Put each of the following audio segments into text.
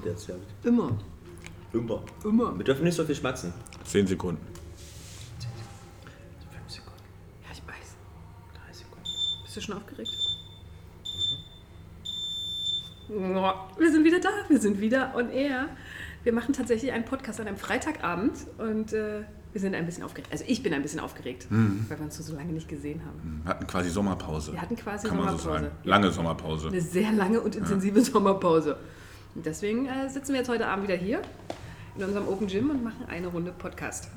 Lied erzählt. Immer. Immer. Immer. Wir dürfen nicht so viel schmatzen. Zehn Sekunden. Fünf Sekunden, Ja, ich weiß. drei Sekunden. Bist du schon aufgeregt? Oh, Wir sind wieder da, wir sind wieder on air. Wir machen tatsächlich einen Podcast an einem Freitagabend und äh, wir sind ein bisschen aufgeregt. Also ich bin ein bisschen aufgeregt, weil wir uns so lange nicht gesehen haben. Wir hatten quasi Sommerpause. Wir hatten quasi Kann man so Sommerpause. sagen. Lange Sommerpause. Eine sehr lange und intensive Sommerpause. Und deswegen äh, sitzen wir jetzt heute Abend wieder hier in unserem Open Gym und machen eine Runde Podcast.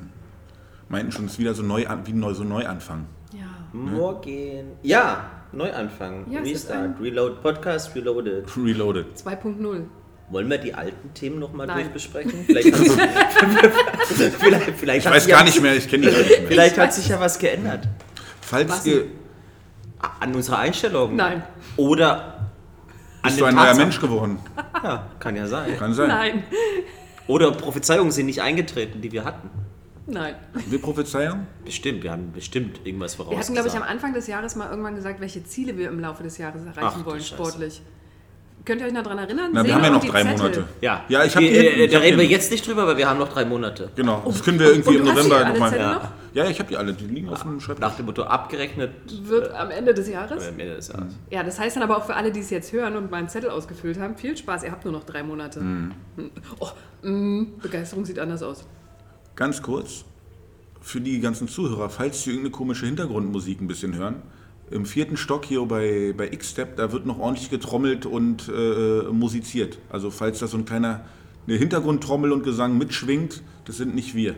Meinten schon, es ist wieder so neu, an- wie neu, so Neuanfang. Ja. Morgen. Ja, Neuanfang. Ja, Restart. Reload. Podcast Reloaded. Reloaded. 2.0. Wollen wir die alten Themen nochmal durchbesprechen? Vielleicht, hat, vielleicht, vielleicht Ich weiß sich gar ja- nicht mehr, ich kenne die nicht mehr. Vielleicht Ich hat sich ja was geändert. Falls Was ihr. An unserer Einstellung. Nein. Oder an Bist den du ein neuer Tatsachen. Mensch geworden? Ja, kann ja sein. Kann sein. Nein. Oder Prophezeiungen sind nicht eingetreten, die wir hatten. Nein. Wir Prophezeiung? Bestimmt, wir haben bestimmt irgendwas vorausgesagt. Wir hatten, glaube ich, am Anfang des Jahres mal irgendwann gesagt, welche Ziele wir im Laufe des Jahres erreichen Ach, wollen, Scheiße. Könnt ihr euch noch daran erinnern? Na, wir haben ja noch drei Zettel. Monate. Ja, Ja, ich hab die, die hinten, äh, Da hab reden wir jetzt nicht drüber, weil wir haben noch drei Monate. Genau. Das können wir irgendwie und im hast die November nochmal. Ja. noch? ja, ich habe die alle. Die liegen auf dem Schreibtisch. Nach dem Motto abgerechnet Wird am Ende des Jahres. äh, am Ende des Jahres. Ja, das heißt dann aber auch für alle, die es jetzt hören und meinen Zettel ausgefüllt haben, viel Spaß, ihr habt nur noch drei Monate. Mhm. Oh, mm, Begeisterung sieht anders aus. Ganz kurz, für die ganzen Zuhörer, falls sie irgendeine komische Hintergrundmusik ein bisschen hören, im vierten Stock hier bei, bei X-Step, da wird noch ordentlich getrommelt und äh, musiziert. Also falls da so ein kleiner eine Hintergrundtrommel und Gesang mitschwingt, das sind nicht wir.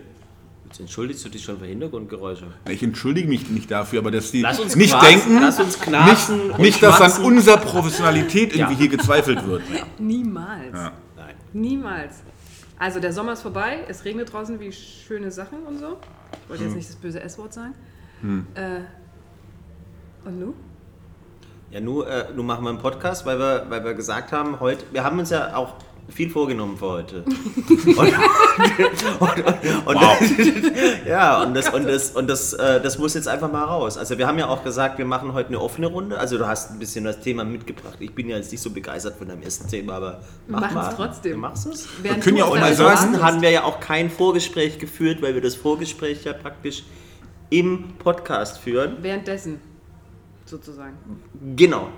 Jetzt entschuldigst du dich schon für Hintergrundgeräusche. Ich entschuldige mich nicht dafür, aber dass die Lass uns nicht quasen, denken, lass uns knarzen nicht, und nicht dass an unserer Professionalität irgendwie Ja. hier gezweifelt wird. Niemals. Ja. Nein. Niemals. Also der Sommer ist vorbei, es regnet draußen wie schöne Sachen und so. Ich wollte Hm. jetzt nicht das böse S-Wort sagen. Äh, und nu? Ja, nur, äh, nur machen wir einen Podcast, weil wir, weil wir gesagt haben, heute, wir haben uns ja auch viel vorgenommen für heute. und, und, und, und ja, und das, und das, und das, äh, das muss jetzt einfach mal raus. Also wir haben ja auch gesagt, wir machen heute eine offene Runde. Also du hast ein bisschen das Thema mitgebracht. Ich bin ja jetzt nicht so begeistert von deinem ersten Thema, aber mach Machen's mal. trotzdem. Du machst es. Während können ja auch mal sagen- haben wir ja auch kein Vorgespräch geführt, weil wir das Vorgespräch ja praktisch im Podcast führen. Währenddessen, sozusagen. Genau.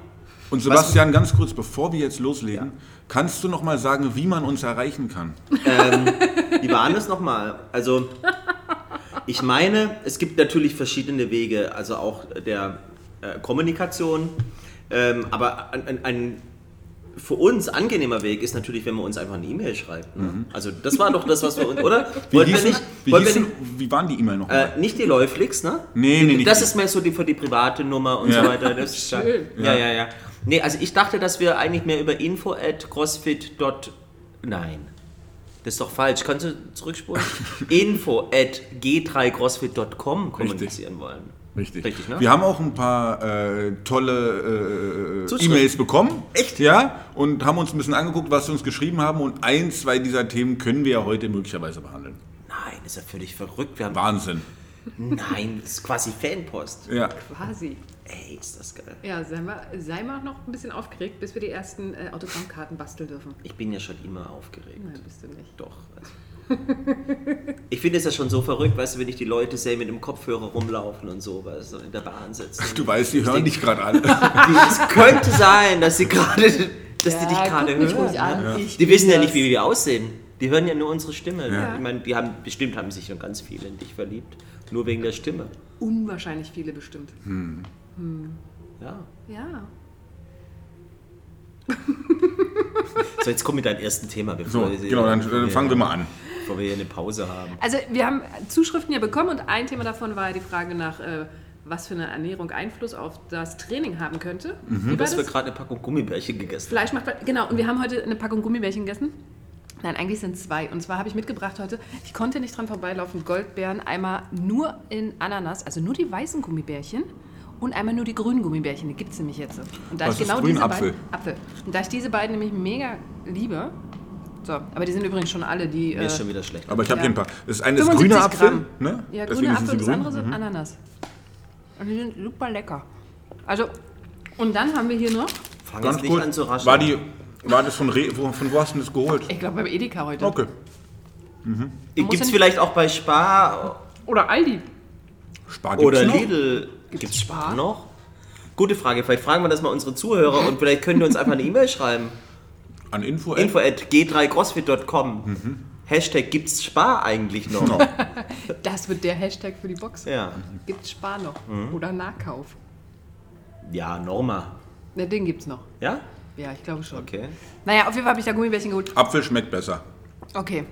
Und Sebastian, ganz kurz, bevor wir jetzt loslegen, kannst du noch mal sagen, wie man uns erreichen kann? Wie war das nochmal? Also, ich meine, es gibt natürlich verschiedene Wege, also auch der äh, Kommunikation, ähm, aber ein, ein, ein für uns angenehmer Weg ist natürlich, wenn man uns einfach eine E-Mail schreibt. Ne? Also, das war doch das, was wir uns, oder? Mhm. Wie, hießen, nicht, wie, hießen, nicht wie waren die E-Mail noch? äh, nicht die Läuflix, ne? Nee, nee, nicht Das die. ist mehr so die für die private Nummer und Ja. so weiter. Das ist Schön. Ja, ja, ja. Nee, also ich dachte, dass wir eigentlich mehr über info at crossfit. Nein. Das ist doch falsch. Kannst du zurückspulen? info at g3crossfit.com kommunizieren wollen. Richtig. Richtig, ne? Wir haben auch ein paar äh, tolle äh. E-Mails bekommen. Echt? Ja. Und haben uns ein bisschen angeguckt, was sie uns geschrieben haben. Und ein, zwei dieser Themen können wir ja heute möglicherweise behandeln. Nein, ist ja völlig verrückt. Wir haben, Wahnsinn. nein, das ist quasi Fanpost. Ja. Quasi. Ey, ist das geil. Ja, sei mal, sei mal noch ein bisschen aufgeregt, bis wir die ersten äh, Autogrammkarten basteln dürfen. Ich bin ja schon immer aufgeregt. Nein, bist du nicht. Doch. Also. Ich finde es ja schon so verrückt, weißt du, wenn ich die Leute sehe mit dem Kopfhörer rumlaufen und so, weißt du, in der Bahn sitzen. Du weißt, die hören denk- dich gerade. Die, es könnte sein, dass sie gerade, dass die dich Ja, gerade hören. ruhig an. Ich Die wissen ja nicht, wie wir aussehen. Die hören ja nur unsere Stimme. Ja. Ich meine, die haben bestimmt haben sich schon ganz viele in dich verliebt, nur wegen der Stimme. Unwahrscheinlich viele bestimmt. Ja. Ja. So, jetzt komm mit deinem ersten Thema, bevor So, wir, genau, dann äh, fangen wir mal an. Bevor wir hier eine Pause haben. Also wir haben Zuschriften ja bekommen und ein Thema davon war ja die Frage nach, äh, was für eine Ernährung Einfluss auf das Training haben könnte. Mhm. Dass wir gerade eine Packung Gummibärchen gegessen Fleisch macht genau. Und wir haben heute eine Packung Gummibärchen gegessen. Nein, eigentlich sind es zwei. Und zwar habe ich mitgebracht heute, ich konnte nicht dran vorbeilaufen, Goldbeeren einmal nur in Ananas, also nur die weißen Gummibärchen und einmal nur die grünen Gummibärchen. Die gibt es nämlich jetzt. Und da Was ich ist genau grün? diese Apfel? beiden Apfel. Und da ich diese beiden nämlich mega liebe, so, aber die sind übrigens schon alle die. Mir ist äh, schon wieder schlecht. Aber ich habe Ja. hier ein paar. Das eine ist 75 grüner Apfel. Ne? Ja, Deswegen grüner Apfel und das grün. andere sind Ananas. Und die sind super lecker. Also, und dann haben wir hier noch Fang Ganz nicht an zu raschen. war die, War das von, Re wo, von wo hast du das geholt? Ich glaube beim Edeka heute. Okay. Gibt es vielleicht auch bei Spar Oder Aldi. Spar gibt's oder noch? Lidl? Gibt's Gibt es Spar? Noch? Gute Frage. Vielleicht fragen wir das mal unsere Zuhörer und vielleicht können die uns einfach eine E-Mail schreiben. An Info. Info at g3crossfit.com. Hashtag gibt's Spar eigentlich noch? No. Das wird der Hashtag für die Box. Ja. Gibt's Spar noch. Mhm. Oder Nahkauf. Ja, Norma. Ne, den gibt's noch. Ja? Ja, ich glaube schon. Okay. Naja, auf jeden Fall habe ich da Gummibärchen geholt. Apfel schmeckt besser. Okay.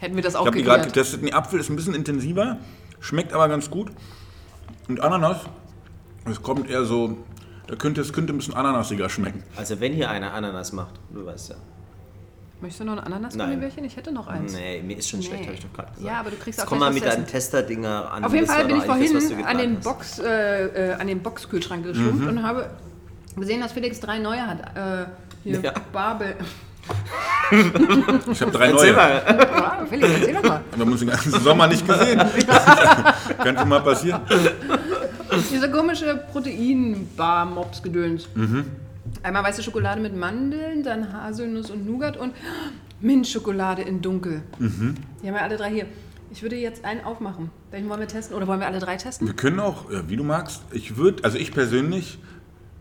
Hätten wir das auch Ich habe die gerade getestet. Nee, Apfel ist ein bisschen intensiver, schmeckt aber ganz gut. Und Ananas, es kommt eher so, da könnte, es könnte ein bisschen ananasiger schmecken. Also wenn hier einer Ananas macht, du weißt ja. Möchtest du noch ein Ananas-Gummibärchen? Ich hätte noch eins. Nee, mir ist schon schlecht, Nee. habe ich doch gerade gesagt. Ja, aber du kriegst Jetzt auch komm gleich mal mit deinen. Testerdinger an. Auf jeden Das Fall bin ich das, vorhin du an den. Box, äh, äh, an den Boxkühlschrank geschrumpft und habe gesehen, dass Felix drei neue hat. Äh, hier, Ja. Babel. Ich habe drei Erzähl neue. mal. Ja, Felix, erzähl doch mal. Wir haben uns den ganzen Sommer nicht gesehen. könnte mal passieren. Diese komische Protein-Bar-Mops-Gedöns. Mhm. Einmal weiße Schokolade mit Mandeln, dann Haselnuss und Nougat und Mintschokolade in Dunkel. Mhm. Die haben wir alle drei hier. Ich würde jetzt einen aufmachen. Welchen wollen wir testen? Oder wollen wir alle drei testen? Wir können auch, ja, wie du magst. Ich würde, also ich persönlich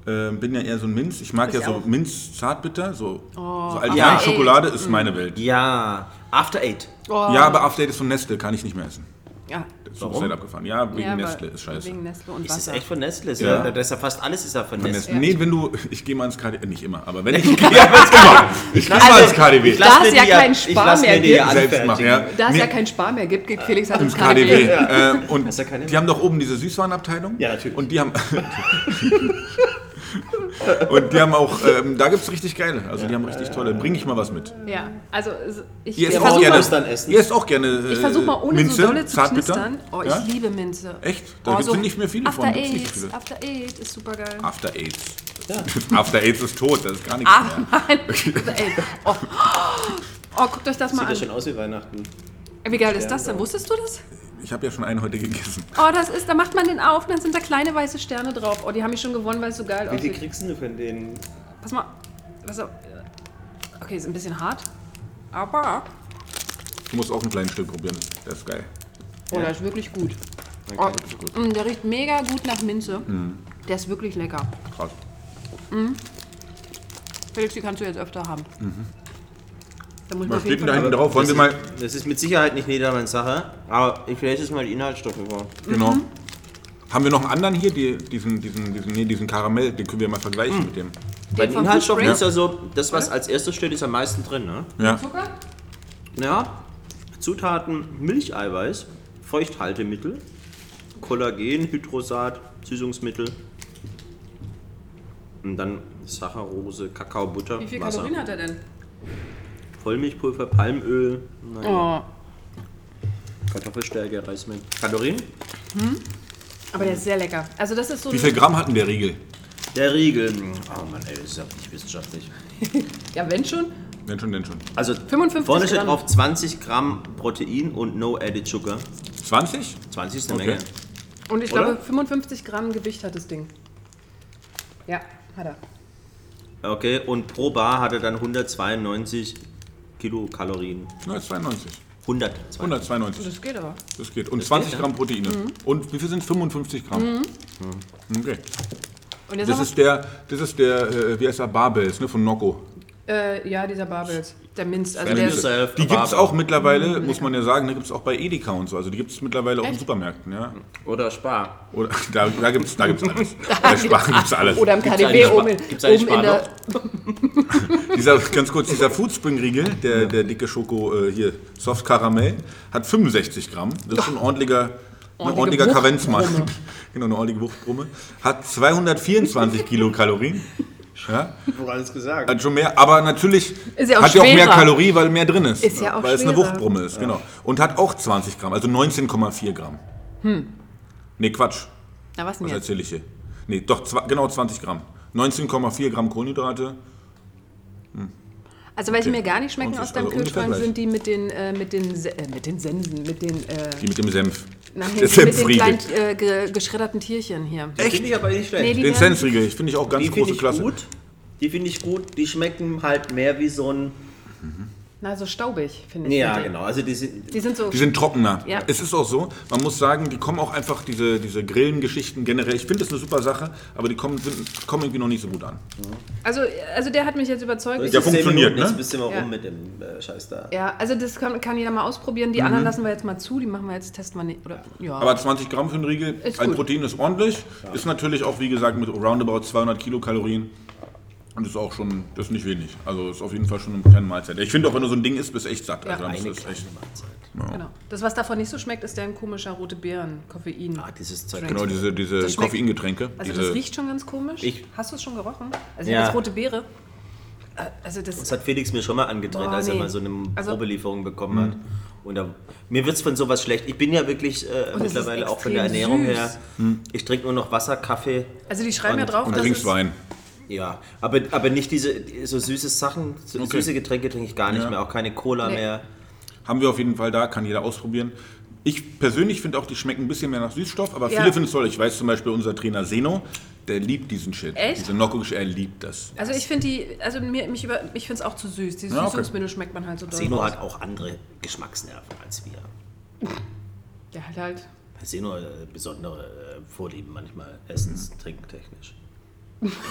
äh, bin ja eher so ein Minz. Ich mag Ich ja so auch. Minz Zartbitter, so, so After allgemein. Schokolade ist meine Welt. Ja, After Eight. Oh. Ja, aber After Eight ist von Nestle, kann ich nicht mehr essen. Ja. Warum? ist halt abgefahren. Ja, wegen ja, Nestle ist scheiße. Wegen Nestle und Ist das Wasser. echt von Nestle? Ist Ja. ja. Das ist ja fast alles ist ja von Von Nestle. Nestle. Nee, wenn du, ich gehe mal ins KDW, nicht immer, aber wenn ich, ich gehe immer, ich gehe mal ins KDW. Ich lass Da es ja keinen Spar lass mehr ja gibt. Selbst machen, ja. Da es Nee, ja keinen Spar mehr gibt, geht Felix halt ins KDW. KDW. Äh, und ja die haben doch oben diese Süßwarenabteilung. Ja, natürlich. Und die haben. und die haben auch, ähm, da gibt es richtig geile. Also die haben richtig tolle. Bring ich mal was mit. Ja, also es- ich, Ihr esst auch versuche gerne. dann essen. Ihr esst auch gerne. Äh, ich versuch mal ohne Minze, so dolle zu Zartbitter. knistern. Oh, ich Ja? liebe Minze. Echt? Da oh, gibt's nicht mehr viele After von. Eight. viele. After Eight ist super geil. After AIDS. After AIDS ist tot, das ist gar nichts Ah, mehr. nein. After Eight. Oh. oh, guckt euch das mal Sieht ja an. schon aus wie Weihnachten. Wie geil ist das denn? Wusstest du das? Ich habe ja schon einen heute gegessen. Oh, das ist, da macht man den auf, dann sind da kleine weiße Sterne drauf. Oh, die haben mich schon gewonnen, weil es so geil Wie viel aussieht. kriegst du von denen? Pass mal. Pass auf. Okay, ist ein bisschen hart. Aber. Du musst auch ein kleines Stück probieren. Das ist geil. Oh, der ist wirklich gut. Okay, Oh, das ist gut. mm, der riecht mega gut nach Minze. Der ist wirklich lecker. Krass. Felix, die kannst du jetzt öfter haben. Da muss ich Was steht denn da hinten drauf? Wollen Das wir ist, mal. das ist mit Sicherheit nicht Niedermanns Sache, aber ich lese jetzt mal die Inhaltsstoffe vor. Genau. Mhm. Haben wir noch einen anderen hier? Die, diesen, diesen, diesen, nee, diesen Karamell, den können wir mal vergleichen mit dem. Bei den Inhaltsstoffen ist ja so, das was als erstes steht, ist am meisten drin. Ne? Ja. Zucker? Ja, Zutaten Milcheiweiß, Feuchthaltemittel, Kollagen, Hydrosat, Süßungsmittel und dann Saccharose, Kakao, Butter, Wie viel Wasser, Kalorien hat er denn? Vollmilchpulver, Palmöl, naja, Oh, Kartoffelstärke, Reismehl. Kalorien? aber der ist sehr lecker. Also das ist so Wie viel Gramm hat denn der Riegel? Der Riegel. Oh Mann, ey, das ist ja nicht wissenschaftlich. Ja, wenn schon. Denn schon, denn schon. Also 55 vorne steht Gramm. drauf 20 Gramm Protein und no added sugar. 20? 20 ist eine Okay. Menge. Und ich Oder? glaube, 55 Gramm Gewicht hat das Ding. Ja, hat er. Okay, und pro Bar hat er dann 192 Kilokalorien. 192. 192. 192. Das geht aber. Das geht. Und 20 geht, ne? Gramm Proteine. Und wie viel sind 55 Gramm? Okay. Und jetzt Das ist der, das ist der, äh, wie heißt der, Barbels, ne, von Nocco. Äh, ja, dieser Barbels. Der Minz. Also der, yourself, Die gibt es auch mittlerweile, muss man ja sagen, die gibt es auch bei Edeka und so. Also die gibt es mittlerweile auch in Echt? Supermärkten, ja. Oder Spar. Oder, da da gibt es da gibt's alles. Bei Spar gibt es alles. oder im Gibt's KDW eigentlich oben, in- Spar- gibt's eigentlich oben in der. Dieser, ganz kurz, dieser Foodspring-Riegel, der, der dicke Schoko äh, hier, Soft Karamell, hat 65 Gramm. Das ist schon ein ordentlicher, ein Ordentliche ordentlicher. Kavenzmann. genau, eine ordentliche Wuchtbrumme. Hat 224 Kilokalorien. Ja, Wurde alles gesagt. hat schon mehr, aber natürlich Ist ja auch hat ja auch mehr schwerer. Kalorie, weil mehr drin ist. Ist ja auch Weil es eine schwerer. Wuchtbrumme ist, genau. Und hat auch 20 Gramm, also 19,4 Gramm. Hm. Nee, Quatsch. Na, was denn Was erzähle ich hier? Nee, doch, genau 20 Gramm. 19,4 Gramm Kohlenhydrate. Also welche Okay. mir gar nicht schmecken aus ist deinem also Kühlschrank sind die mit den, äh, mit den, äh, mit den Sensen, mit den, äh, Die mit dem Senf. Nein, Der die mit den kleinen äh, ge geschredderten Tierchen hier. Echt? Finde ich aber nicht schlecht. Nee, die Den werden, Senfriegel, ich finde ich auch ganz Die finde große ich Klasse. gut. Die finde ich gut. Die schmecken halt mehr wie so ein. Na, so staubig, finde ich. Ja, genau. Also die sind. Die sind so. Die sind trockener. Ja. Es ist auch so, man muss sagen, die kommen auch einfach, diese, diese Grillengeschichten generell, ich finde das eine super Sache, aber die kommen, sind, kommen irgendwie noch nicht so gut an. Also, also der hat mich jetzt überzeugt. Ich- Ja, funktioniert, Minuten, Jetzt ne? bist du mal Ja. rum mit dem äh, Scheiß da. Ja, also das kann, kann jeder mal ausprobieren. Die anderen lassen wir jetzt mal zu. Die machen wir jetzt, testen wir nicht. Oder, ja. Aber 20 Gramm für einen Riegel Ist als gut. Protein ist ordentlich. Ist natürlich auch, wie gesagt, mit roundabout 200 Kilokalorien. Und ist auch schon, das ist nicht wenig. Also ist auf jeden Fall schon eine kleine Mahlzeit. Ich finde auch, wenn du so ein Ding isst, bist du echt satt. Ja. Also dann Eine ist das echt, Mahlzeit. genau. Das, was davon nicht so schmeckt, ist der ein komischer rote Beeren, Koffein. Ah, dieses Zeug. genau, diese, diese Das schmeckt- Koffeingetränke. Also diese, das riecht schon ganz komisch. Ich- Hast du es schon gerochen? Also Ja. ja. das rote Beere. Äh, Also das, Das hat Felix mir schon mal angedreht, Boah, als er nee. mal so eine Also- Probelieferung bekommen hat. Und da, mir wird es von sowas schlecht. Ich bin ja wirklich äh, ist mittlerweile auch von der extrem Ernährung süß. her. Ich trinke nur noch Wasser, Kaffee. also die schreiben ja Und- drauf, und dass trinkst es, Wein. Ja, aber, aber nicht diese so süße Sachen, so Okay. süße Getränke trinke ich gar nicht Ja. mehr, auch keine Cola Nee. mehr. Haben wir auf jeden Fall da, kann jeder ausprobieren. Ich persönlich finde auch, die schmecken ein bisschen mehr nach Süßstoff, aber Ja. viele finden es toll. Ich weiß zum Beispiel, unser Trainer Seno, der liebt diesen Shit. Echt? Diese Nocco, er liebt das. Also ich finde die, also mir, mich über, ich finde es auch zu süß. Die Ja, okay. Schmeckt man halt so doll Seno hat auch andere Geschmacksnerven als wir. Der hat halt. Seno äh, besondere äh, Vorlieben manchmal, essens-, trinktechnisch.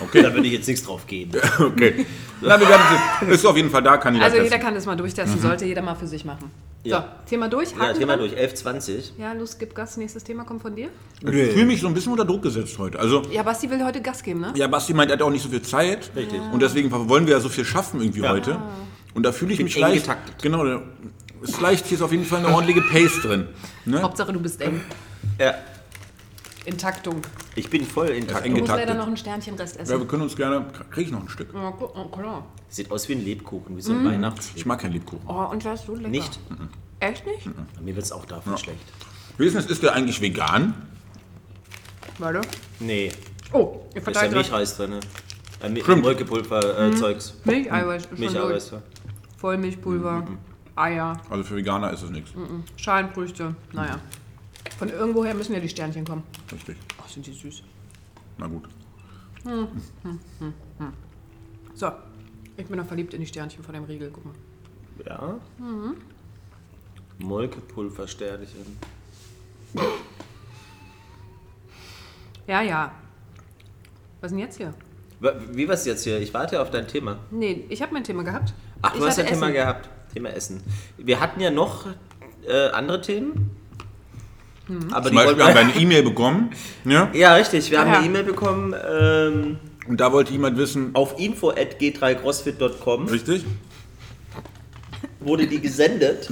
Okay. Da würde ich jetzt nichts drauf geben. Okay. Na, wir werden, ist auf jeden Fall da, kann jeder Also jeder testen. kann das mal durchtesten, sollte jeder mal für sich machen. Ja. So, Thema durch. Ja, Haken Thema dran. durch. 11.20. Ja, los, gib Gas. Nächstes Thema kommt von dir. Ich fühle mich so ein bisschen unter Druck gesetzt heute. Also, Ja, Basti will heute Gas geben, ne? ja, Basti meint, er hat auch nicht so viel Zeit. Richtig. Und deswegen wollen wir ja so viel schaffen irgendwie Ja. heute. Und da fühle ich Bin mich eng leicht. getaktet. Genau, ist leicht, hier ist auf jeden Fall eine ordentliche Pace drin. Ne? Hauptsache du bist eng. Ja, In Taktung. ich bin voll intakt. musst getaktet. leider noch ein Sternchenrest Ja, essen. wir können uns gerne. Kriege ich noch ein Stück? Ja, gu- oh, klar. Sieht aus wie ein Lebkuchen, wie so ein Weihnachtslebkuchen. Ich mag keinen Lebkuchen. Oh, und das ist so lecker. Nicht? Echt nicht? Mir wird es auch davon schlecht. Wie ist? Ist der eigentlich vegan? Warte. Nee, Oh, ihr da ist ja Milchreis drin. Äh, Mi- Stimmt. Molkepulver-Zeugs. Milcheiweiß. ist schon Milcheiweiß. durch. Vollmilchpulver, Eier, Also für Veganer ist es nichts. Schalenfrüchte. Naja. Von irgendwoher müssen ja die Sternchen kommen. Richtig. Ach, sind die süß. Na gut. So. Ich bin noch verliebt in die Sternchen von dem Riegel. Guck mal. Ja. Molkepulversternchen. Ja, ja. Was ist denn jetzt hier? Wie war's jetzt hier? Ich warte auf dein Thema. Nee, ich habe mein Thema gehabt. Ach, du ich hast hatte ein Thema Essen. gehabt. Thema Essen. Wir hatten ja noch äh, andere Themen. Aber Zum Beispiel haben wir eine E-Mail bekommen. Ja? Ja, richtig. Wir haben Ja. eine E-Mail bekommen ähm, Und da wollte jemand wissen. auf info.g3crossfit.com. Richtig? Wurde die gesendet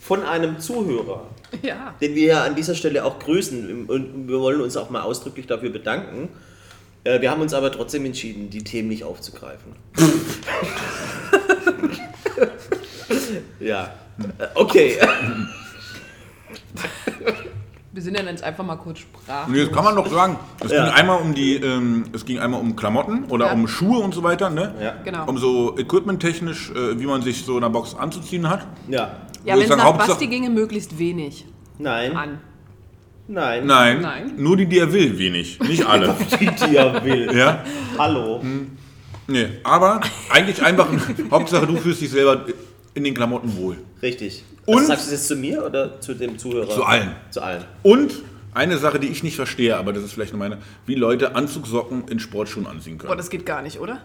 von einem Zuhörer, Ja. den wir hier an dieser Stelle auch grüßen. Und wir wollen uns auch mal ausdrücklich dafür bedanken. Äh, Wir haben uns aber trotzdem entschieden, die Themen nicht aufzugreifen. ja. Äh, Okay. Wir sind ja jetzt einfach mal kurz Sprache. Und jetzt kann man doch sagen, es Ja. ging einmal um die, ähm, es ging einmal um Klamotten oder Ja. um Schuhe und so weiter, ne? Ja. Genau. Um so equipmenttechnisch, äh, wie man sich so in der Box anzuziehen hat. Ja. Ja, wenn ich es nach Hauptsache- Basti ginge, möglichst wenig Nein. an. Nein. Nein, Nein. nur die, die er will, wenig. Nicht alle. Die, die er will. ja? Hallo. Nee, aber eigentlich einfach, Hauptsache du fühlst dich selber in den Klamotten wohl. Richtig. Und- Also sagst du das jetzt zu mir oder zu dem Zuhörer? Zu allen. Zu allen. Und eine Sache, die ich nicht verstehe, aber das ist vielleicht nur meine, wie Leute Anzugsocken in Sportschuhen anziehen Boah, können. das geht gar nicht, oder?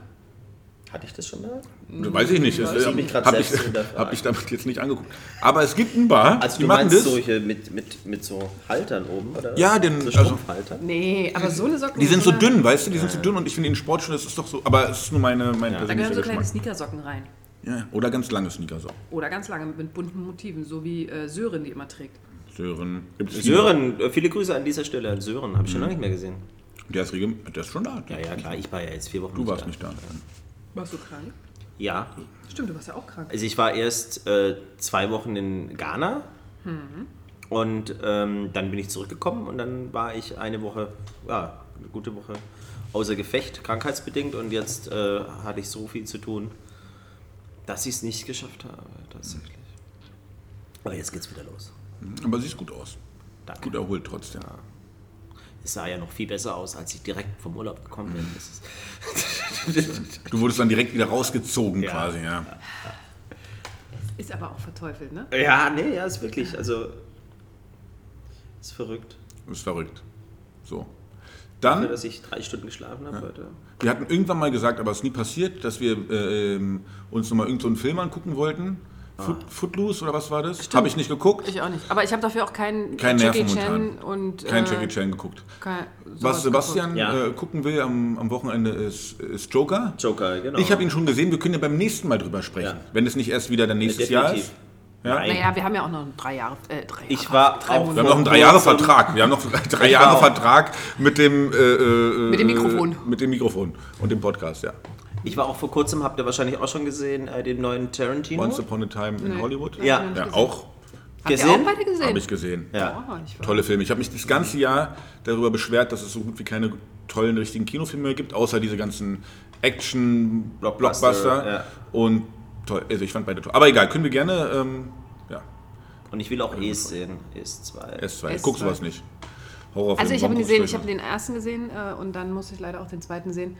Hatte ich das schon mal? Das weiß ich nicht. Das Ich hab mich grad habe ich, hab ich damit jetzt nicht angeguckt. Aber es gibt ein Bar, Also die du machen meinst das. solche mit, mit, mit so Haltern oben, oder? Ja, den- So also-? Nee, aber so eine Socke. Die sind so dünn, weißt du, die sind so dünn und ich finde in Sportschuhen, das ist doch so, aber es ist nur meine, mein Da persönlicher gehören so kleine. Sneakersocken rein. Ja, oder ganz lange Sneaker so. Oder ganz lange mit bunten Motiven, so wie äh, Sören die immer trägt. Sören. Gibt's viele. Sören, äh, viele Grüße an dieser Stelle an Sören. Habe ich schon lange nicht mehr gesehen. Der ist, regel- der ist schon da. Ja, ja, klar. Ich war ja jetzt vier Wochen Du warst da. nicht da. Warst du krank? Ja. Stimmt, du warst ja auch krank. Also ich war erst äh, zwei Wochen in Ghana. Und ähm, dann bin ich zurückgekommen und dann war ich eine Woche, ja, eine gute Woche außer Gefecht, krankheitsbedingt. Und jetzt äh, hatte ich so viel zu tun, dass ich es nicht geschafft habe, tatsächlich. Aber jetzt geht's wieder los. Aber siehst gut aus. Danke. Gut erholt trotzdem. Es sah ja noch viel besser aus, als ich direkt vom Urlaub gekommen bin. Das ist Du wurdest dann direkt wieder rausgezogen Ja. quasi, ja. Ist aber auch verteufelt, ne? Ja, nee, ja, ist wirklich, also ist verrückt. Ist verrückt. So. Dafür, Dann, dass ich drei Stunden geschlafen habe heute. wir hatten irgendwann mal gesagt, aber es ist nie passiert, dass wir äh, uns nochmal irgendeinen so Film angucken wollten. Foot, Footloose oder was war das? Habe ich nicht geguckt. Ich auch nicht. Aber ich habe dafür auch keinen Kein Jackie Chan und. Kein äh, Jackie Chan geguckt. kein- Was Sebastian Ja. äh, gucken will am, am Wochenende ist, ist Joker. Joker, genau. Ich habe ihn schon gesehen, wir können ja beim nächsten Mal drüber sprechen. Ja. Wenn es nicht erst wieder dann nächstes Jahr definitiv. ist. Ja? Naja, wir haben ja auch noch drei Jahre. Äh, drei Ich Jahre, war drei auch- Wir haben noch einen drei Jahre Vertrag. Wir haben noch einen drei Ich war Jahre auch- Vertrag mit dem äh, äh, Mit dem Mikrofon. Mit dem Mikrofon und dem Podcast, ja. Ich war auch vor kurzem, habt ihr wahrscheinlich auch schon gesehen, äh, den neuen Tarantino. Once Upon a Time in Nee. Hollywood. Ja. Ja, gesehen. auch Habt ihr gesehen? auch beide gesehen? habe ich gesehen. Ja. Oh, ich Tolle Filme. Ich habe mich das ganze Jahr darüber beschwert, dass es so gut wie keine tollen richtigen Kinofilme mehr gibt, außer diese ganzen Action-Blockbuster. Blockbuster, ja. Und toll, also ich fand beide toll. Aber egal, können wir gerne, ähm, ja, Und ich will auch Es sehen. Es 2. S2. Ich S2. guck sowas nicht. Horrorfilm, Also ich habe ihn gesehen, ich habe den ersten gesehen äh, und dann musste ich leider auch den zweiten sehen.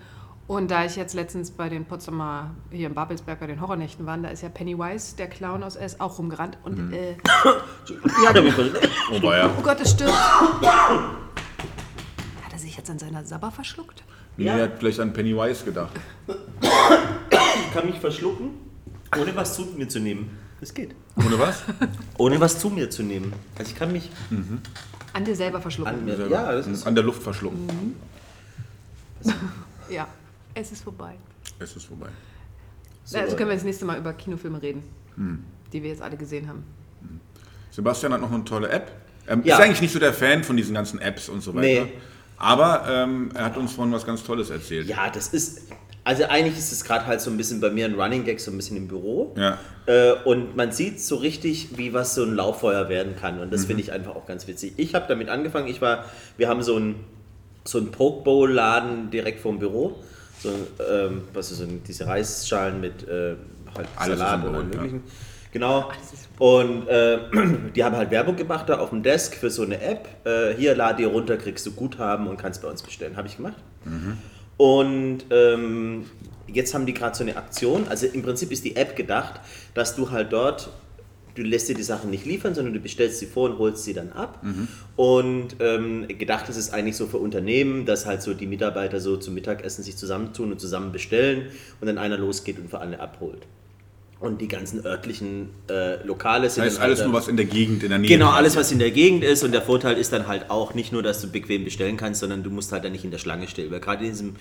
Und da ich jetzt letztens bei den Potsdamer, hier in Babelsberg bei den Horrornächten war, da ist ja Pennywise, der Clown aus S, auch rumgerannt. Und, Mhm. äh, Ja? Oh, war ja. oh Gott, es stirbt. Hat er sich jetzt an seiner Sabber verschluckt? Nee, Ja. er hat vielleicht an Pennywise gedacht. ich kann mich verschlucken, ohne was zu mir zu nehmen. Das geht. Ohne was? Ohne was zu mir zu nehmen. Also ich kann mich An dir selber verschlucken. an mir. Selber. Ja, das ist. an der Luft verschlucken. Ja, es ist vorbei. Es ist vorbei. So, also können wir das nächste Mal über Kinofilme reden, Hm. die wir jetzt alle gesehen haben. Sebastian hat noch eine tolle App. Ähm, Ja. Ist eigentlich nicht so der Fan von diesen ganzen Apps und so weiter. Nee. Aber ähm, er hat uns von was ganz Tolles erzählt. Ja, das ist. Also eigentlich ist es gerade halt so ein bisschen bei mir ein Running Gag, so ein bisschen im Büro. Ja. Äh, und man sieht so richtig, wie was so ein Lauffeuer werden kann. Und Mhm. das finde ich einfach auch ganz witzig. Ich habe damit angefangen, ich war, wir haben so ein so ein Poke Bowl Laden direkt vorm Büro. So, ähm, was ist so ein- diese Reisschalen mit äh, halt Alles Salat und Boden, ja. möglichen. Genau. Und äh, die haben halt Werbung gemacht da auf dem Desk für so eine App. Äh, hier lad dir runter, kriegst du Guthaben und kannst bei uns bestellen. Habe ich gemacht. Und ähm, jetzt haben die gerade so eine Aktion. Also im Prinzip ist die App gedacht, dass du halt dort, du lässt dir die Sachen nicht liefern, sondern du bestellst sie vor und holst sie dann ab. Und ähm, gedacht ist es eigentlich so für Unternehmen, dass halt so die Mitarbeiter so zum Mittagessen sich zusammentun und zusammen bestellen und dann einer losgeht und für alle abholt. Und die ganzen örtlichen äh, Lokale Das sind heißt dann alles halt nur was in der Gegend, in der Nähe. Genau, quasi. alles, was in der Gegend ist. Und der Vorteil ist dann halt auch nicht nur, dass du bequem bestellen kannst, sondern du musst halt dann nicht in der Schlange stehen. Weil gerade in diesem,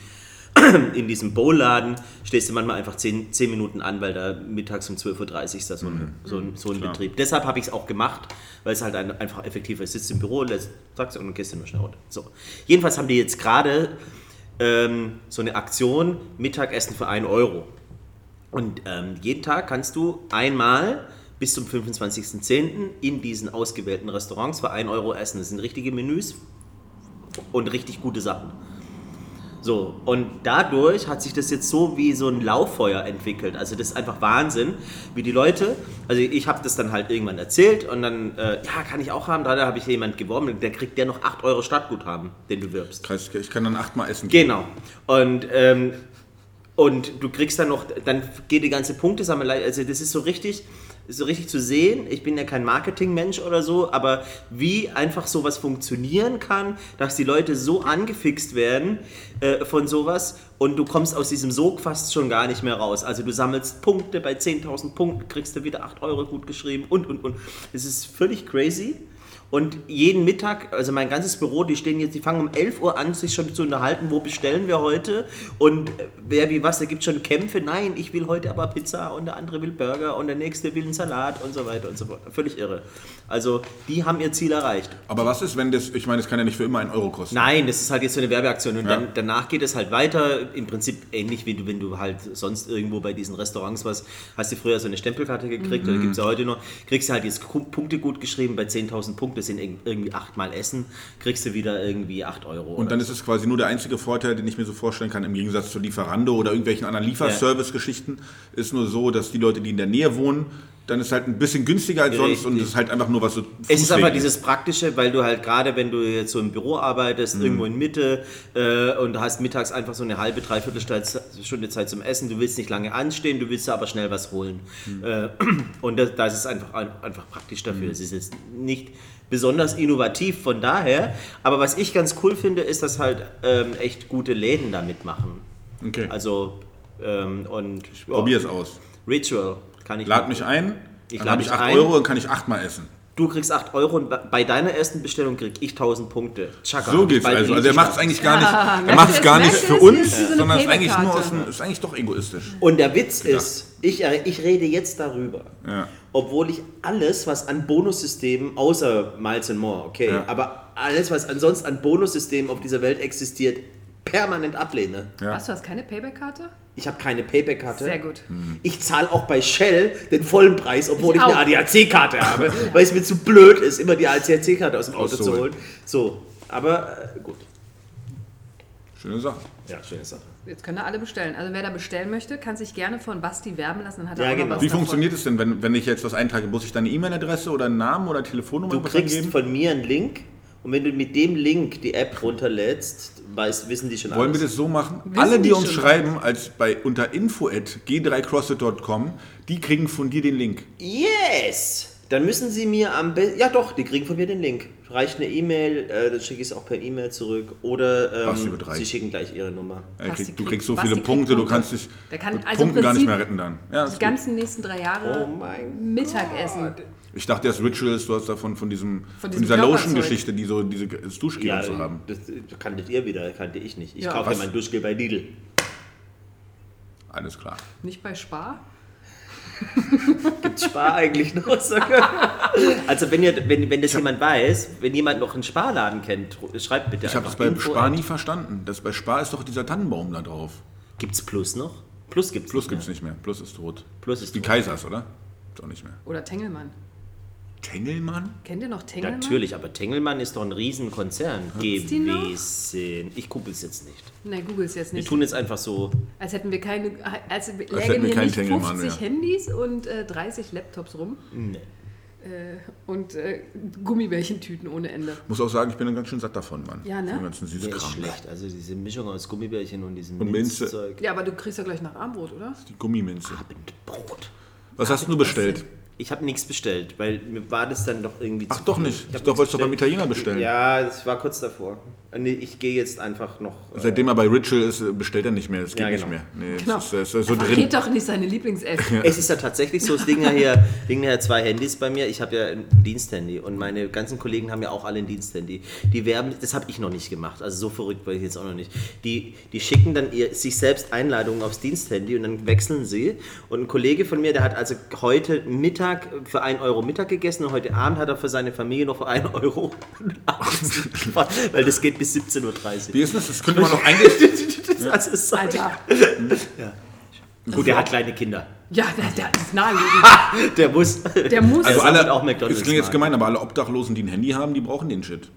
in diesem Bowladen stehst du manchmal einfach 10, 10 Minuten an, weil da mittags um 12.30 Uhr ist da so ein, so ein, so ein. Betrieb. Deshalb habe ich es auch gemacht, weil es halt ein, einfach effektiver ist. Sitzt im Büro, lässt, sagst und gehst du nur schnell runter. So. Jedenfalls haben die jetzt gerade ähm, so eine Aktion, Mittagessen für 1 Euro. Und ähm, jeden Tag kannst du einmal bis zum 25.10. in diesen ausgewählten Restaurants für 1 Euro essen. Das sind richtige Menüs und richtig gute Sachen. So, und dadurch hat sich das jetzt so wie so ein Lauffeuer entwickelt. Also das ist einfach Wahnsinn, wie die Leute, also ich habe das dann halt irgendwann erzählt und dann, äh, ja, kann ich auch haben, da habe ich jemand geworben, der kriegt der noch 8 Euro Stadtguthaben, den du wirbst. Ich kann dann achtmal essen gehen. Genau. Und, ähm, und du kriegst dann noch, dann geht die ganze Punktesammelei, also das ist so richtig, so richtig zu sehen. Ich bin ja kein Marketingmensch oder so, aber wie einfach sowas funktionieren kann, dass die Leute so angefixt werden äh, von sowas und du kommst aus diesem Sog fast schon gar nicht mehr raus. Also du sammelst Punkte, bei 10.000 Punkten kriegst du wieder 8 Euro gut geschrieben und, und, und. Es ist völlig crazy. Und jeden Mittag, also mein ganzes Büro, die stehen jetzt, die fangen um 11 Uhr an, sich schon zu unterhalten, wo bestellen wir heute und äh, wer wie was, da gibt schon Kämpfe. Nein, ich will heute aber Pizza und der andere will Burger und der nächste will einen Salat und so weiter und so fort. Völlig irre. Also die haben ihr Ziel erreicht. Aber was ist, wenn das, ich meine, das kann ja nicht für immer einen Euro kosten. Nein, das ist halt jetzt so eine Werbeaktion und Ja. dann, danach geht es halt weiter. Im Prinzip ähnlich wie du, wenn du halt sonst irgendwo bei diesen Restaurants was, hast du früher so eine Stempelkarte gekriegt oder gibt es ja heute noch, kriegst du halt jetzt Punkte gut geschrieben bei 10.000 Punkte, irg- irgendwie achtmal Essen, kriegst du wieder irgendwie 8 Euro. Und dann ist es quasi nur der einzige Vorteil, den ich mir so vorstellen kann, im Gegensatz zu Lieferando oder irgendwelchen anderen Lieferservice-Geschichten, ist nur so, dass die Leute, die in der Nähe wohnen, dann ist es halt ein bisschen günstiger als sonst und Richtig. es ist halt einfach nur was so Es ist einfach dieses Praktische, weil du halt gerade, wenn du jetzt so im Büro arbeitest, Mhm. irgendwo in Mitte äh, und hast mittags einfach so eine halbe, dreiviertel Stunde Zeit zum Essen, du willst nicht lange anstehen, du willst aber schnell was holen. Mhm. Äh, und da, da ist es einfach, einfach praktisch dafür. Es ist jetzt nicht besonders innovativ von daher, aber was ich ganz cool finde, ist, dass halt ähm, echt gute Läden da mitmachen. Okay. Also, ähm, und Probier es aus. Ritual kann ich Lad mich ein, Ich habe ich dich 8 ein. Euro und kann ich achtmal essen. Du kriegst 8 Euro und bei deiner ersten Bestellung krieg ich 1000 Punkte. Chaka, So geht's also. Also er macht es eigentlich gar nicht, er merkt macht es gar nicht für uns, so sondern es ist eigentlich nur aus dem, ist eigentlich doch egoistisch. Und der Witz ist, ich, ich rede jetzt darüber, Ja. obwohl ich alles, was an Bonussystemen, außer Miles and More, okay, Ja. aber alles, was ansonsten an Bonussystemen auf dieser Welt existiert, permanent ablehne. Ja. Was, du hast keine Payback-Karte? Ich habe keine Payback-Karte. Sehr gut. Ich zahle auch bei Shell den vollen Preis, obwohl ich, Ich eine. ADAC-Karte habe, weil es mir zu blöd ist, immer die ADAC-Karte aus dem Auto zu Auszuholen. holen. So, aber äh, gut. Schöne Sache. Ja, schöne Sache. Jetzt können da alle bestellen. Also wer da bestellen möchte, kann sich gerne von Basti werben lassen. Dann hat er Ja, auch genau. was Wie davon. funktioniert es denn, wenn, wenn ich jetzt was eintrage? Muss ich deine E-Mail-Adresse oder einen Namen oder Telefonnummer Du was kriegst angeben? von mir einen Link und wenn du mit dem Link die App runterlädst, weiß, wissen die schon Wollen wir alles. das so machen? Wissen Alle, die die uns schreiben, als bei unter info at g3crosset.com, die kriegen von dir den Link. Yes! Dann müssen sie mir am besten. Ja, doch, die kriegen von mir den Link. Reicht eine E-Mail, äh, dann schicke ich es auch per E-Mail zurück. Oder ähm, sie schicken gleich ihre Nummer. Er Basti kriegt, du kriegst so Basti viele kriegt Punkte, du Punkte. kannst dich kann also Punkten gar nicht mehr retten dann. Ja, Die gut. ganzen nächsten drei Jahre Oh mein Mittagessen. Ich dachte erst Rituals, du hast davon von, diesem, von, diesem dieser. Lotion-Geschichte, die so diese das Duschgel Ja, so haben. das kanntet ihr wieder, kannte ich nicht. Ich Ja. kaufe ja mein Duschgel bei Lidl. Alles klar. Nicht bei Spar? Gibt's Spar eigentlich noch? also wenn, ihr, wenn, wenn das jemand weiß, wenn jemand noch einen Sparladen kennt, schreibt bitte Ich habe das bei Spar nie verstanden. Das bei Spar ist doch dieser Tannenbaum da drauf. Gibt's Plus noch? Plus gibt's Plus nicht gibt's mehr. nicht mehr. Plus ist tot. Plus ist Wie tot. Kaisers, oder? Ist auch nicht mehr. Oder Tengelmann? Tengelmann? Kennt ihr noch Tengelmann? Natürlich, aber Tengelmann ist doch ein Riesenkonzern die noch? gewesen. Ich google es jetzt nicht. Nein, google es jetzt Wir nicht. tun jetzt einfach so. Als hätten wir keine, als lägen hätten wir hier keinen nicht Tengelmann 50 mehr. Handys und äh, 30 Laptops rum Nee. äh, und äh, Gummibärchentüten ohne Ende. Muss auch sagen, ich bin ganz schön satt davon, Mann. Ja, ne? Von ganzen Der ist schlecht. Also diese Mischung aus Gummibärchen und diesem Und Minze. Ja, aber du kriegst ja gleich nach Armbrot, oder? Die Gummiminze. Und Brot. Was hast du bestellt? Ich habe nichts bestellt, weil mir war das dann doch irgendwie Ach zu doch nicht. Ich Doch, wolltest du beim. Italiener bestellen. Ja, das war kurz davor. Nee, ich gehe jetzt einfach noch. äh, Seitdem er bei Ritual ist, bestellt er nicht mehr. Das geht Ja, nicht genau. mehr. Nee, Genau. das ist, ist so Er verrät doch nicht seine Lieblingsessen. Es ist ja tatsächlich so, es liegen ja hier, liegen ja zwei Handys bei mir. Ich habe ja ein Diensthandy und meine ganzen Kollegen haben ja auch alle ein Diensthandy. Die werben, das habe ich noch nicht gemacht, also so verrückt war ich jetzt auch noch nicht. Die, die schicken dann ihr, sich selbst Einladungen aufs Diensthandy und dann wechseln sie. Und ein Kollege von mir, der hat also heute Mittag für 1 Euro Mittag gegessen und heute Abend hat er für seine Familie noch für 1 Euro weil das geht bis 17.30 Uhr. Wie ist das? Das könnte man doch eigentlich. Das ist so- Alter. Gut, der hat kleine Kinder. Ja, der, der ist naheliegend. Der muss. Der muss Also soll alle, auch McDonald's das klingt jetzt gemein, aber alle Obdachlosen, die ein Handy haben, die brauchen den Shit.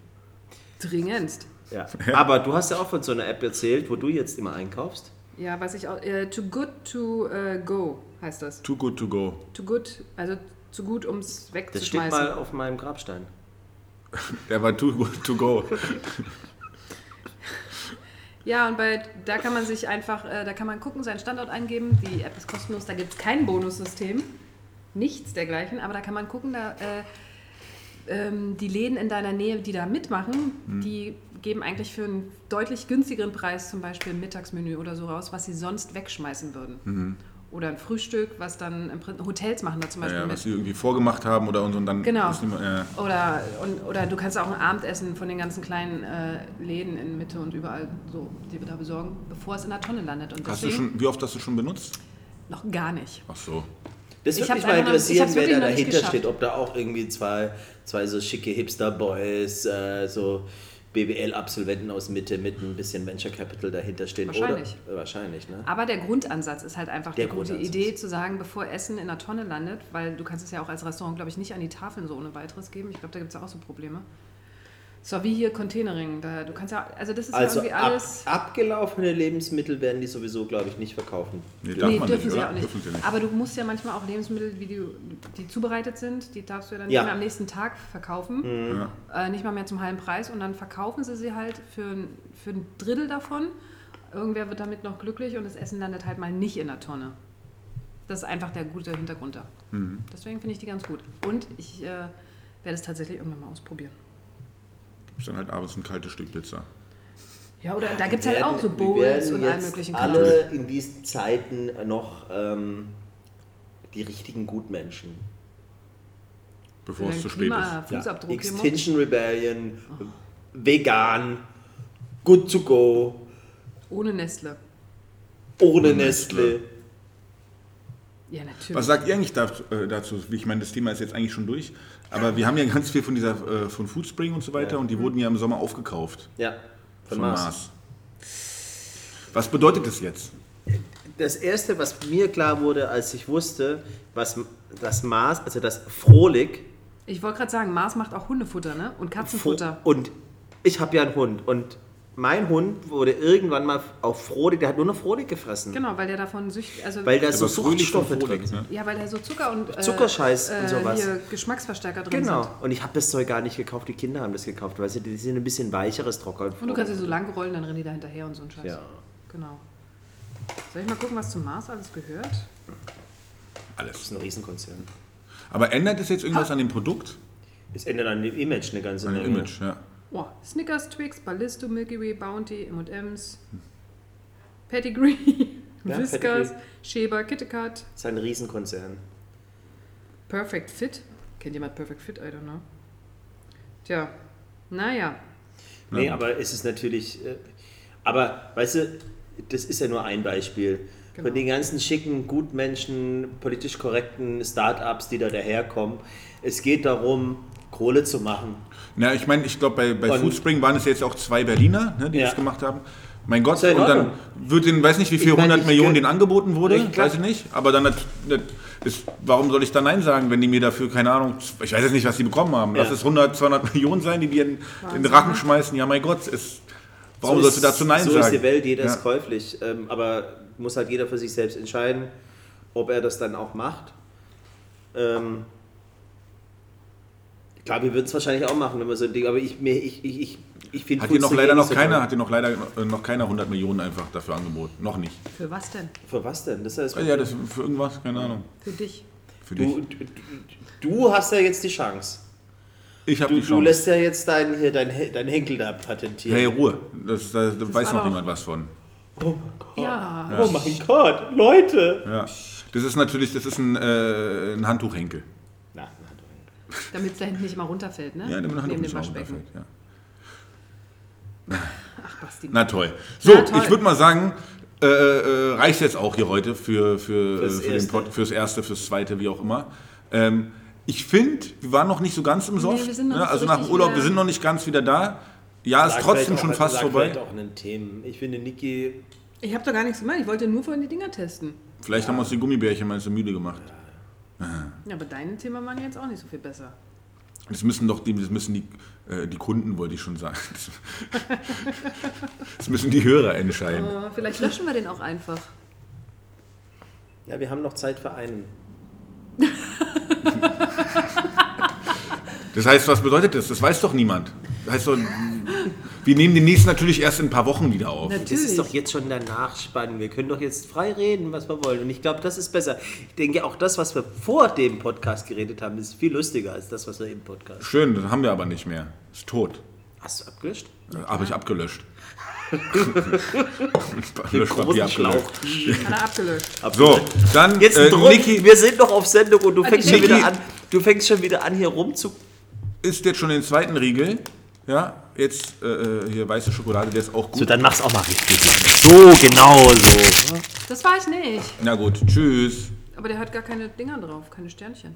dringendst. Ja. Aber du hast ja auch von so einer App erzählt, wo du jetzt immer einkaufst. Ja, was ich auch. Äh, too good to äh, go heißt das. Too good to go. Too good, also zu gut, um es Das steht wegzuschmeißen. mal auf meinem Grabstein. Der war too good to go. Ja, und bei, da kann man sich einfach, äh, da kann man gucken, seinen Standort eingeben. Die App ist kostenlos, da gibt es kein Bonussystem. Nichts dergleichen, aber da kann man gucken, da, äh, ähm, die Läden in deiner Nähe, die da mitmachen, die geben eigentlich für einen deutlich günstigeren Preis zum Beispiel ein Mittagsmenü oder so raus, was sie sonst wegschmeißen würden. Oder ein Frühstück, was dann im Hotels machen da zum Ja, Beispiel ja, mit. was sie irgendwie vorgemacht haben oder und, und dann Genau. mehr, ja. Oder, und, oder du kannst auch ein Abendessen von den ganzen kleinen äh, Läden in Mitte und überall so, die wir da besorgen, bevor es in der Tonne landet. Und Hast du schon, wie oft hast du schon benutzt? noch gar nicht. Ach so. Das Ich würde mich mal noch- interessieren, wer da dahinter steht. Ob da auch irgendwie zwei, zwei so schicke Hipster-Boys, äh, so BWL-Absolventen aus Mitte mit ein bisschen Venture Capital dahinter stehen. Wahrscheinlich. Oder? Wahrscheinlich, ne? Aber der Grundansatz ist halt einfach Der die gute. Idee zu sagen, bevor Essen in der Tonne landet, weil du kannst es ja auch als Restaurant, glaube ich, nicht an die Tafeln so ohne weiteres geben. Ich glaube, da gibt es ja auch so Probleme. So wie hier Containering. Da, du kannst ja, also das ist Also ja ab, irgendwie alles. abgelaufene Lebensmittel werden die sowieso, glaube ich, nicht verkaufen. Nee, darf nee, man dürfen nicht, sie oder? auch nicht. Dürfen sie nicht. Aber du musst ja manchmal auch Lebensmittel, wie du, die zubereitet sind, die darfst du ja dann Ja. nicht mehr am nächsten Tag verkaufen. Ja. Äh, nicht mal mehr zum halben Preis. Und dann verkaufen sie sie halt für, ein- für ein Drittel davon. Irgendwer wird damit noch glücklich und das Essen landet halt mal nicht in der Tonne. Das ist einfach der gute Hintergrund da. Mhm. Deswegen finde ich die ganz gut. Und ich äh, werde es tatsächlich irgendwann mal ausprobieren. Ist dann halt abends ein kaltes Stück Pizza. Ja, oder da gibt es halt auch so Bowls und allen jetzt möglichen alle in diesen Zeiten noch ähm, die richtigen Gutmenschen. Bevor es zu spät ist. Klima-Fußabdruck hier muss. Extinction Rebellion, vegan, good to go, Ohne Nestle. ohne Ohne Nestle. Nestle. Ja, natürlich. Was sagt ihr eigentlich äh, dazu? Ich meine, das Thema ist jetzt eigentlich schon durch, aber wir haben ja ganz viel von dieser äh, von Foodspring und so weiter Ja. und die wurden ja im Sommer aufgekauft Ja, von, von Mars. Mars. Was bedeutet das jetzt? Das erste, was mir klar wurde, als ich wusste, was das Mars, also das Frohlich Ich wollte gerade sagen, Mars macht auch Hundefutter, ne? Und Katzenfutter. und ich habe ja einen Hund und mein Hund wurde irgendwann mal auf Frohlich, der hat nur noch Frohlich gefressen, Genau, weil der davon süchtig, also weil da so Suchtstoffe drin sind. ne? ja, weil da so Zucker und äh, Zuckerscheiß und sowas. Hier Geschmacksverstärker drin Genau. sind. Und ich habe das Zeug gar nicht gekauft, die Kinder haben das gekauft, weil sie die sind ein bisschen weicheres Trocken. Und du kannst sie so lang rollen, dann rennen die da hinterher und so ein Scheiß. Ja. Genau. Soll ich mal gucken, was zum Mars alles gehört? Das Alles. ist ein Riesenkonzern. Aber ändert es jetzt irgendwas an dem Produkt? Es ändert an dem Image eine ganze An dem Menge. Image, ja. Oh, Snickers, Twix, Ballisto, Milky Way, Bounty, M&M's, Pedigree, Ja, Whiskas, Pedigree. Sheba, KitKat, Das ist ein Riesenkonzern. Perfect Fit. Kennt jemand Perfect Fit? I don't know. Tja, naja. Nee, aber es ist natürlich. Äh, aber weißt du, das ist ja nur ein Beispiel. Genau. Von den ganzen schicken, Gutmenschen, politisch korrekten Start-ups, die da daherkommen. Es geht darum, Kohle zu machen. Na, ich meine, ich glaube, bei, bei Foodspring waren es jetzt auch zwei Berliner, ne, die Ja. das gemacht haben. Mein Gott, und dann wird den, weiß nicht, wie viel, Ich meine, 100 ich Millionen denen angeboten wurde, Ich weiß ich nicht. Aber dann, hat, das ist, warum soll ich da Nein sagen, wenn die mir dafür, keine Ahnung, ich weiß jetzt nicht, was die bekommen haben. Lass Ja. es 100, 200 Millionen sein, die dir in, in den Rachen schmeißen. Ja, mein Gott, ist, warum So sollst du ist- dazu Nein so sagen? ist die Welt, jeder ja. ist käuflich. Ähm, aber muss halt jeder für sich selbst entscheiden, ob er das dann auch macht. Ähm, klar, wir würden es wahrscheinlich auch machen, wenn wir so ein Ding, aber ich, mir- ich, ich, ich, ich finde Hat dir noch leider noch nicht so keiner, hat dir noch leider äh, noch keiner 100 Millionen einfach dafür angeboten. Noch nicht. Für was denn? Für was denn? Das ist ja das Ja, das für irgendwas, keine Ahnung. Für dich. Für dich. du, du, du hast ja jetzt die Chance. Ich habe Du, die du Chance. lässt ja jetzt deinen hier dein, dein Henkel da patentieren. Hey, Ruhe. Das, da da weiß war noch niemand was von. Oh mein Gott. Ja. Oh mein Gott, Leute. Ja. Das ist natürlich, das ist ein, äh, ein Handtuchhenkel. Damit es da hinten nicht immer runterfällt, ne? Ja, damit ein Neben dem Handtuch nicht runterfällt. Ja. Ach, Basti. Na toll. So, Na toll. ich würde mal sagen, äh, äh, reicht jetzt auch hier heute für, für, Fürs für den Erste. Pod, fürs Erste, fürs Zweite, wie auch immer. Ähm, ich finde, wir waren noch nicht so ganz im Soft. wir sind noch ne? so Also nach dem Urlaub, wir sind noch nicht ganz wieder da. Ja, ist trotzdem schon auch- fast vorbei. auch in den Themen. Ich finde, Niki, Ich habe doch gar nichts gemacht. Ich wollte nur vorhin die Dinger testen. Vielleicht haben wir uns die Gummibärchen mal so müde gemacht. Ja, aber deine Themen waren jetzt auch nicht so viel besser. Das müssen doch die, das müssen die, äh, die Kunden, wollte ich schon sagen. Das müssen die Hörer entscheiden. Oh, vielleicht löschen wir den auch einfach. ja, wir haben noch Zeit für einen. Das heißt, was bedeutet das? Das weiß doch niemand. Das heißt doch, wir nehmen den nächsten natürlich erst in ein paar Wochen wieder auf. Natürlich. Das ist doch jetzt schon der Nachspann. Wir können doch jetzt frei reden, was wir wollen. Und ich glaube, das ist besser. Ich denke, auch das, was wir vor dem Podcast geredet haben, ist viel lustiger als das, was wir im Podcast. Schön, das haben wir aber nicht mehr. Ist tot. Hast du abgelöscht? Habe ich abgelöscht. Löschpapier abgelöscht. Hat er abgelöscht. So, dann Jetzt äh, Druck. Niki Wir sind noch auf Sendung und du fängst, schon wieder an, du fängst schon wieder an, hier rumzu. isst jetzt schon den zweiten Riegel. Ja, jetzt äh, äh, hier weiße Schokolade, der ist auch gut. So, dann mach's auch mal richtig. So, genau so. Das war ich nicht. Na gut, tschüss. Aber der hat gar keine Dinger drauf, keine Sternchen.